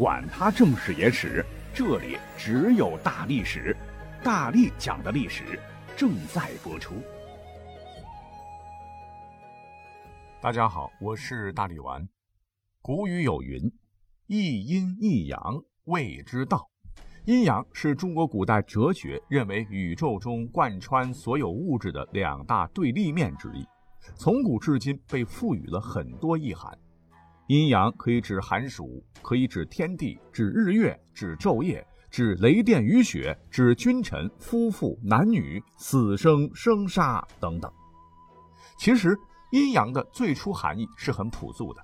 管他正史野史，这里只有大历史，大力讲的历史正在播出。大家好，我是大力丸。古语有云：“一阴一阳谓之道。”阴阳是中国古代哲学认为宇宙中贯穿所有物质的两大对立面之一，从古至今被赋予了很多意涵。阴阳可以指寒暑，可以指天地，指日月，指昼夜，指雷电雨雪，指君臣、夫妇、男女、死生、生杀等等。其实，阴阳的最初含义是很朴素的。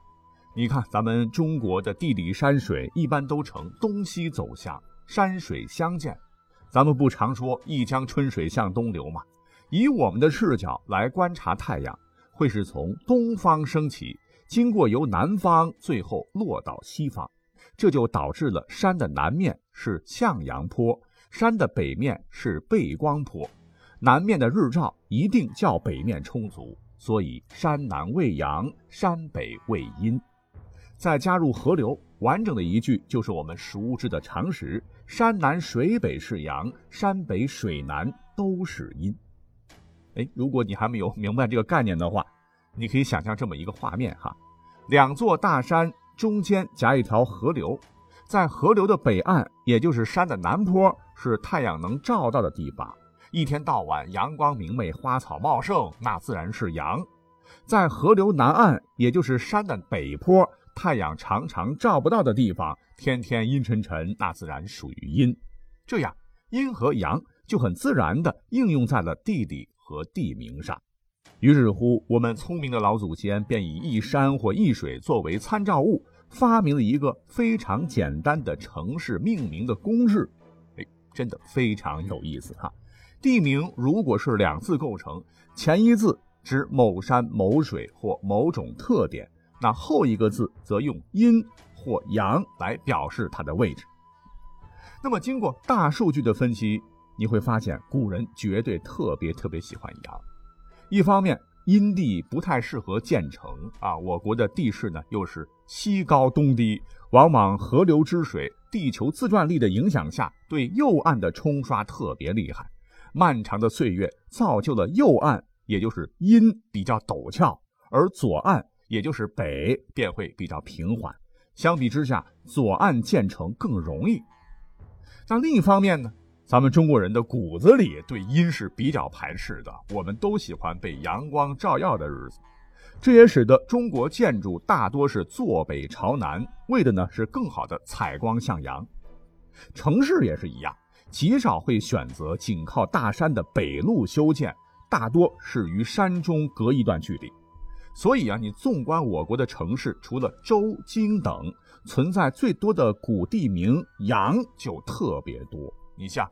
你看，咱们中国的地理山水一般都呈东西走向。山水相间，咱们不常说一江春水向东流吗？以我们的视角来观察太阳，会是从东方升起，经过由南方，最后落到西方，这就导致了山的南面是向阳坡，山的北面是背光坡，南面的日照一定较北面充足，所以山南为阳，山北为阴。再加入河流，完整的一句就是我们熟知的常识。山南水北是阳，山北水南都是阴。哎，如果你还没有明白这个概念的话，你可以想象这么一个画面哈：两座大山中间夹一条河流，在河流的北岸，也就是山的南坡，是太阳能照到的地方，一天到晚阳光明媚，花草茂盛，那自然是阳；在河流南岸，也就是山的北坡。太阳常常照不到的地方，天天阴沉沉，那自然属于阴。这样，阴和阳就很自然地应用在了地理和地名上。于是乎，我们聪明的老祖先便以一山或一水作为参照物，发明了一个非常简单的城市命名的公式。哎，真的非常有意思哈！地名如果是两字构成，前一字指某山某水或某种特点。那后一个字则用阴或阳来表示它的位置。那么，经过大数据的分析，你会发现古人绝对特别特别喜欢阳。一方面，阴地不太适合建城啊，我国的地势呢又是西高东低，往往河流之水地球自转力的影响下，对右岸的冲刷特别厉害。漫长的岁月造就了右岸，也就是阴比较陡峭，而左岸。也就是北便会比较平缓，相比之下，左岸建成更容易。那另一方面呢，咱们中国人的骨子里对阴是比较排斥的，我们都喜欢被阳光照耀的日子，这也使得中国建筑大多是坐北朝南，为的呢是更好的采光向阳。城市也是一样，极少会选择紧靠大山的北路修建，大多是与山中隔一段距离。所以啊，你纵观我国的城市，除了周、京等，存在最多的古地名阳就特别多。你像，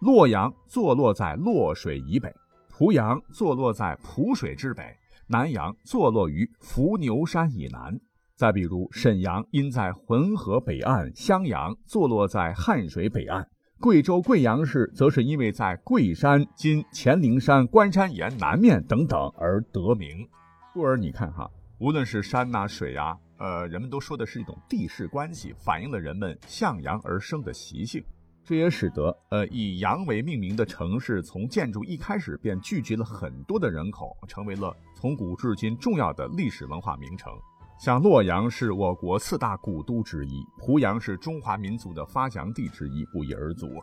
洛阳坐落在洛水以北，濮阳坐落在濮水之北，南阳坐落于伏牛山以南。再比如沈阳，因在浑河北岸；襄阳坐落在汉水北岸；贵州贵阳市，则是因为在贵山（今乾陵山关山岩南面）等等而得名。故而你看哈，无论是山呐、水呀，呃，人们都说的是一种地势关系，反映了人们向阳而生的习性。这也使得呃以阳为命名的城市，从建筑一开始便聚集了很多的人口，成为了从古至今重要的历史文化名城。像洛阳是我国四大古都之一，濮阳是中华民族的发祥地之一，不一而足。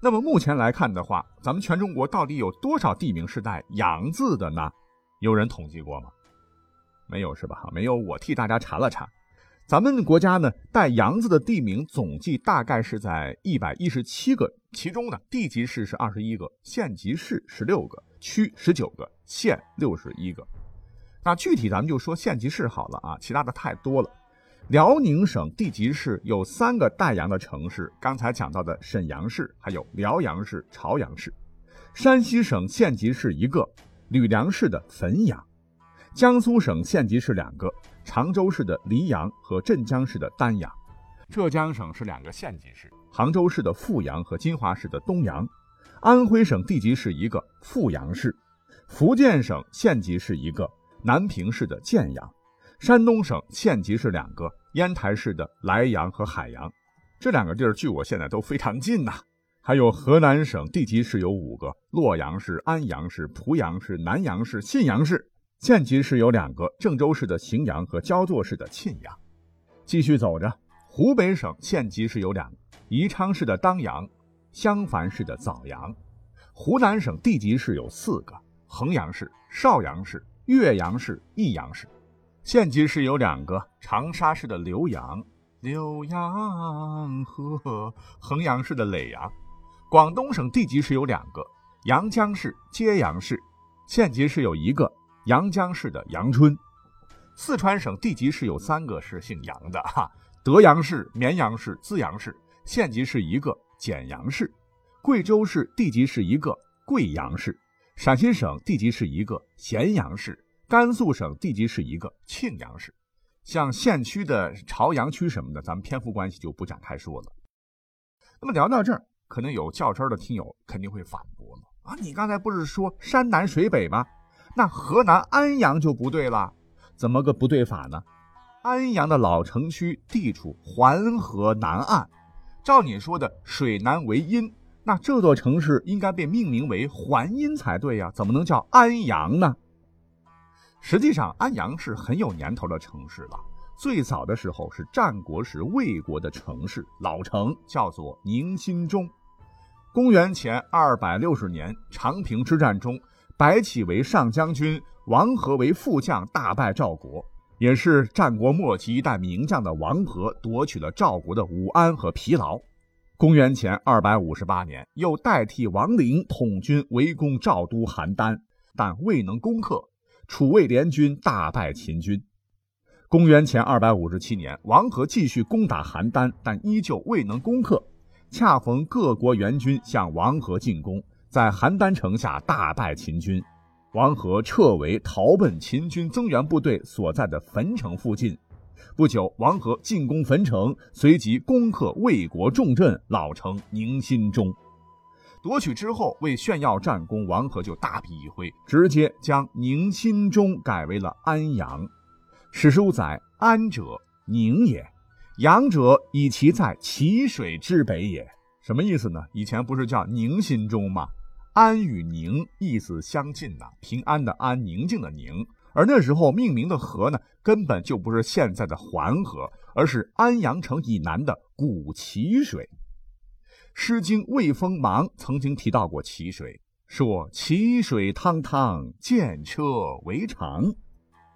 那么目前来看的话，咱们全中国到底有多少地名是带“阳”字的呢？有人统计过吗？没有是吧？没有，我替大家查了查，咱们国家呢带“阳”字的地名总计大概是在一百一十七个，其中呢地级市是二十一个，县级市十六个，区十九个，县六十一个。那具体咱们就说县级市好了啊，其他的太多了。辽宁省地级市有三个带“阳”的城市，刚才讲到的沈阳市，还有辽阳市、朝阳市。山西省县级市一个。吕梁市的汾阳，江苏省县级市两个，常州市的黎阳和镇江市的丹阳，浙江省是两个县级市，杭州市的富阳和金华市的东阳，安徽省地级市一个富阳市，福建省县级市一个南平市的建阳，山东省县级市两个烟台市的莱阳和海洋，这两个地儿距我现在都非常近呐。还有河南省地级市有五个：洛阳市、安阳市、濮阳市、南阳市、信阳市；县级市有两个：郑州市的荥阳和焦作市的沁阳。继续走着，湖北省县级市有两个：宜昌市的当阳、襄樊市的枣阳；湖南省地级市有四个：衡阳市、邵阳市、岳阳市、益阳市；县级市有两个：长沙市的浏阳、浏阳和衡阳市的耒阳。广东省地级市有两个，阳江市、揭阳市；县级市有一个，阳江市的阳春。四川省地级市有三个是姓杨的哈，德阳市、绵阳市、资阳市；县级市一个，简阳市。贵州市地级市一个，贵阳市；陕西省地级市一个，咸阳市；甘肃省地级市一个，庆阳市。像县区的朝阳区什么的，咱们篇幅关系就不展开说了。那么聊到这儿。可能有较真的听友肯定会反驳了啊！你刚才不是说山南水北吗？那河南安阳就不对了，怎么个不对法呢？安阳的老城区地处环河南岸，照你说的水南为阴，那这座城市应该被命名为环阴才对呀，怎么能叫安阳呢？实际上，安阳是很有年头的城市了，最早的时候是战国时魏国的城市，老城叫做宁新中。公元前二百六十年，长平之战中，白起为上将军，王和为副将，大败赵国。也是战国末期一代名将的王和夺取了赵国的武安和疲劳。公元前二百五十八年，又代替王陵统军围攻赵都邯郸，但未能攻克。楚魏联军大败秦军。公元前二百五十七年，王和继续攻打邯郸，但依旧未能攻克。恰逢各国援军向王和进攻，在邯郸城下大败秦军，王和撤围逃奔秦军增援部队所在的汾城附近。不久，王和进攻汾城，随即攻克魏国重镇老城宁新中。夺取之后，为炫耀战功，王和就大笔一挥，直接将宁新中改为了安阳。史书载：“安者，宁也。”阳者以其在淇水之北也，什么意思呢？以前不是叫宁心中吗？安与宁意思相近呐，平安的安，宁静的宁。而那时候命名的河呢，根本就不是现在的环河，而是安阳城以南的古淇水。《诗经·卫风·芒》曾经提到过淇水，说：“淇水汤汤，见车为长。”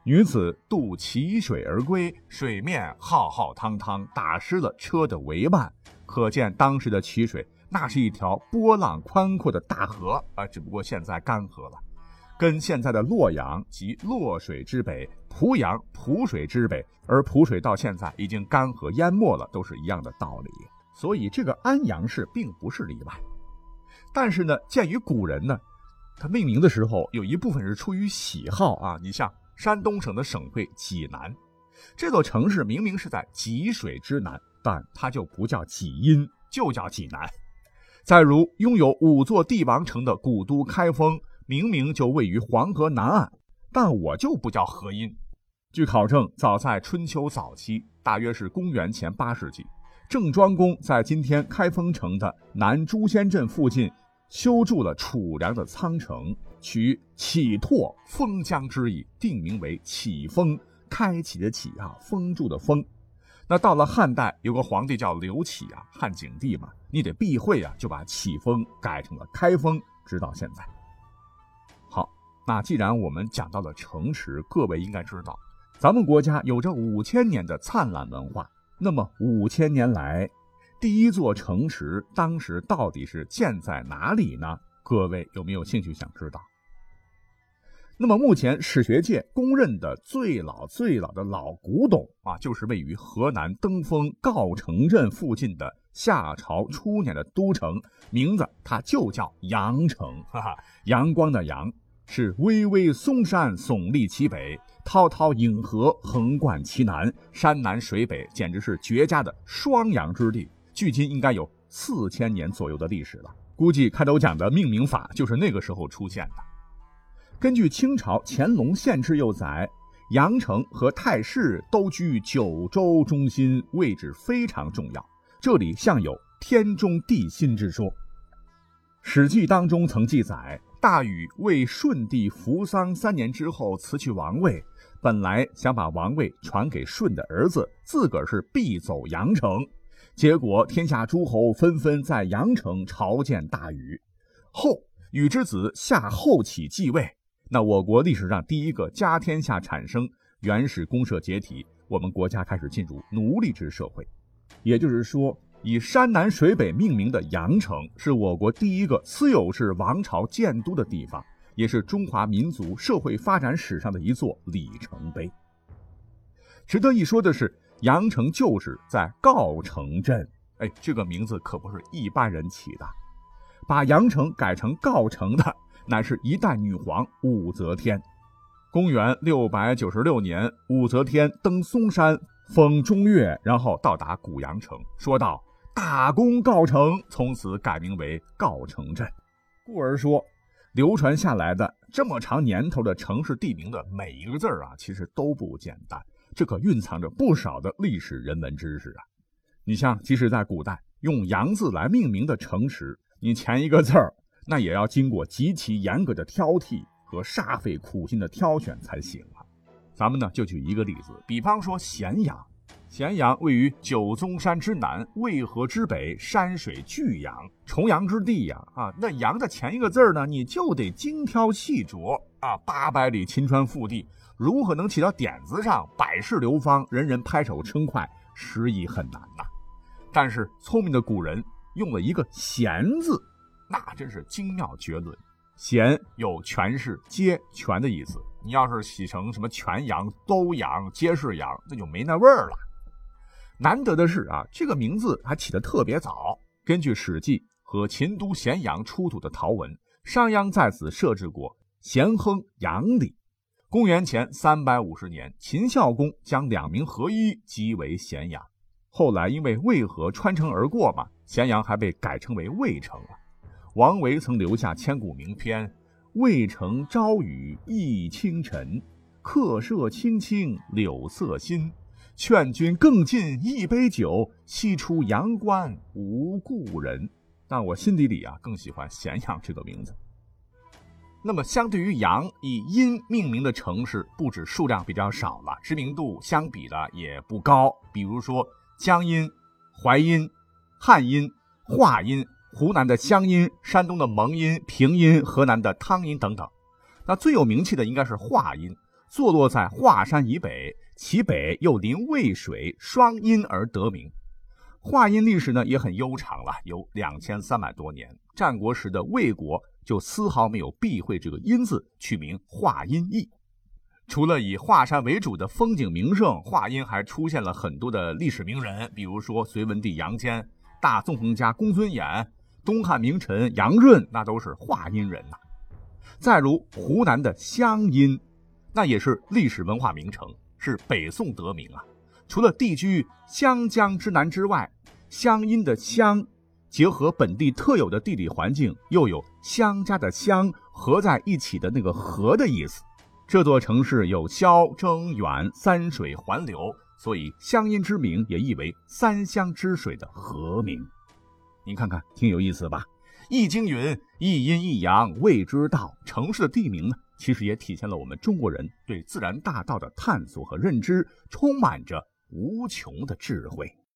女子渡淇水而归，水面浩浩汤汤，打湿了车的帷幔。可见当时的淇水，那是一条波浪宽阔的大河啊！只不过现在干涸了，跟现在的洛阳及洛水之北、濮阳濮水之北，而濮水到现在已经干涸淹没了，都是一样的道理。所以这个安阳市并不是例外。但是呢，鉴于古人呢，他命名的时候有一部分是出于喜好啊，你像。山东省的省会济南，这座城市明明是在济水之南，但它就不叫济阴，就叫济南。再如，拥有五座帝王城的古都开封，明明就位于黄河南岸，但我就不叫河阴。据考证，早在春秋早期，大约是公元前八世纪，郑庄公在今天开封城的南朱仙镇附近。修筑了储粮的仓城，取启拓封疆之意，定名为启封，开启的启啊，封住的封。那到了汉代，有个皇帝叫刘启啊，汉景帝嘛，你得避讳啊，就把启封改成了开封，直到现在。好，那既然我们讲到了城池，各位应该知道，咱们国家有着五千年的灿烂文化，那么五千年来。第一座城池当时到底是建在哪里呢？各位有没有兴趣想知道？那么目前史学界公认的最老最老的老古董啊，就是位于河南登封郜城镇附近的夏朝初年的都城，名字它就叫阳城。哈哈，阳光的阳是巍巍嵩山耸立其北，滔滔颍河横贯其南，山南水北，简直是绝佳的双阳之地。距今应该有四千年左右的历史了，估计开头讲的命名法就是那个时候出现的。根据清朝乾隆县志又载，阳城和太市都居九州中心，位置非常重要。这里像有天中地心之说。《史记》当中曾记载，大禹为舜帝扶丧三年之后辞去王位，本来想把王位传给舜的儿子，自个儿是必走阳城。结果天下诸侯纷纷在阳城朝见大禹，后禹之子夏后启继位。那我国历史上第一个家天下产生，原始公社解体，我们国家开始进入奴隶制社会。也就是说，以山南水北命名的阳城，是我国第一个私有制王朝建都的地方，也是中华民族社会发展史上的一座里程碑。值得一说的是，阳城旧址在郜城镇，哎，这个名字可不是一般人起的，把阳城改成郜城的。乃是一代女皇武则天。公元六百九十六年，武则天登嵩山，封中岳，然后到达古阳城，说道：“大功告成。”从此改名为告城镇。故而说，流传下来的这么长年头的城市地名的每一个字啊，其实都不简单，这可蕴藏着不少的历史人文知识啊。你像，即使在古代用“阳”字来命名的城池，你前一个字儿。那也要经过极其严格的挑剔和煞费苦心的挑选才行啊。咱们呢就举一个例子，比方说咸阳，咸阳位于九宗山之南，渭河之北，山水巨阳，重阳之地呀啊。那阳的前一个字呢，你就得精挑细琢啊。八百里秦川腹地，如何能起到点子上，百世流芳，人人拍手称快，实已很难呐。但是聪明的古人用了一个贤字。那真是精妙绝伦，咸有权势皆全的意思。你要是写成什么全阳、都阳、皆是阳，那就没那味儿了。难得的是啊，这个名字还起得特别早。根据《史记》和秦都咸阳出土的陶文，商鞅在此设置过咸亨阳里。公元前三百五十年，秦孝公将两名合一，即为咸阳。后来因为渭河穿城而过嘛，咸阳还被改称为渭城了。王维曾留下千古名篇：“渭城朝雨浥轻尘，客舍青青柳色新。劝君更尽一杯酒，西出阳关无故人。”但我心底里啊，更喜欢咸阳这个名字。那么，相对于阳以阴命名的城市，不止数量比较少了，知名度相比的也不高。比如说江阴、淮阴、汉阴、华阴。湖南的湘阴、山东的蒙阴、平阴、河南的汤阴等等，那最有名气的应该是华阴，坐落在华山以北，其北又临渭水，双阴而得名。华阴历史呢也很悠长了，有两千三百多年。战国时的魏国就丝毫没有避讳这个阴字，取名华阴邑。除了以华山为主的风景名胜，华阴还出现了很多的历史名人，比如说隋文帝杨坚、大纵横家公孙衍。东汉名臣杨润，那都是华阴人呐。再如湖南的湘阴，那也是历史文化名城，是北宋得名啊。除了地居湘江之南之外，湘阴的湘，结合本地特有的地理环境，又有湘家的湘合在一起的那个合的意思。这座城市有萧征远三水环流，所以湘阴之名也译为三湘之水的和名。您看看，挺有意思吧？《易经》云：“一阴一阳，谓之道。”城市的地名呢，其实也体现了我们中国人对自然大道的探索和认知，充满着无穷的智慧。